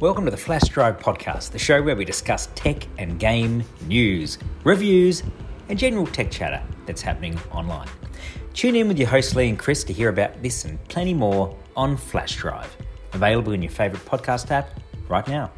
Welcome to the Flash Drive Podcast, the show where we discuss tech and game news, reviews, and general tech chatter that's happening online. Tune in with your hosts Lee and Chris to hear about this and plenty more on Flash Drive, available in your favourite podcast app right now.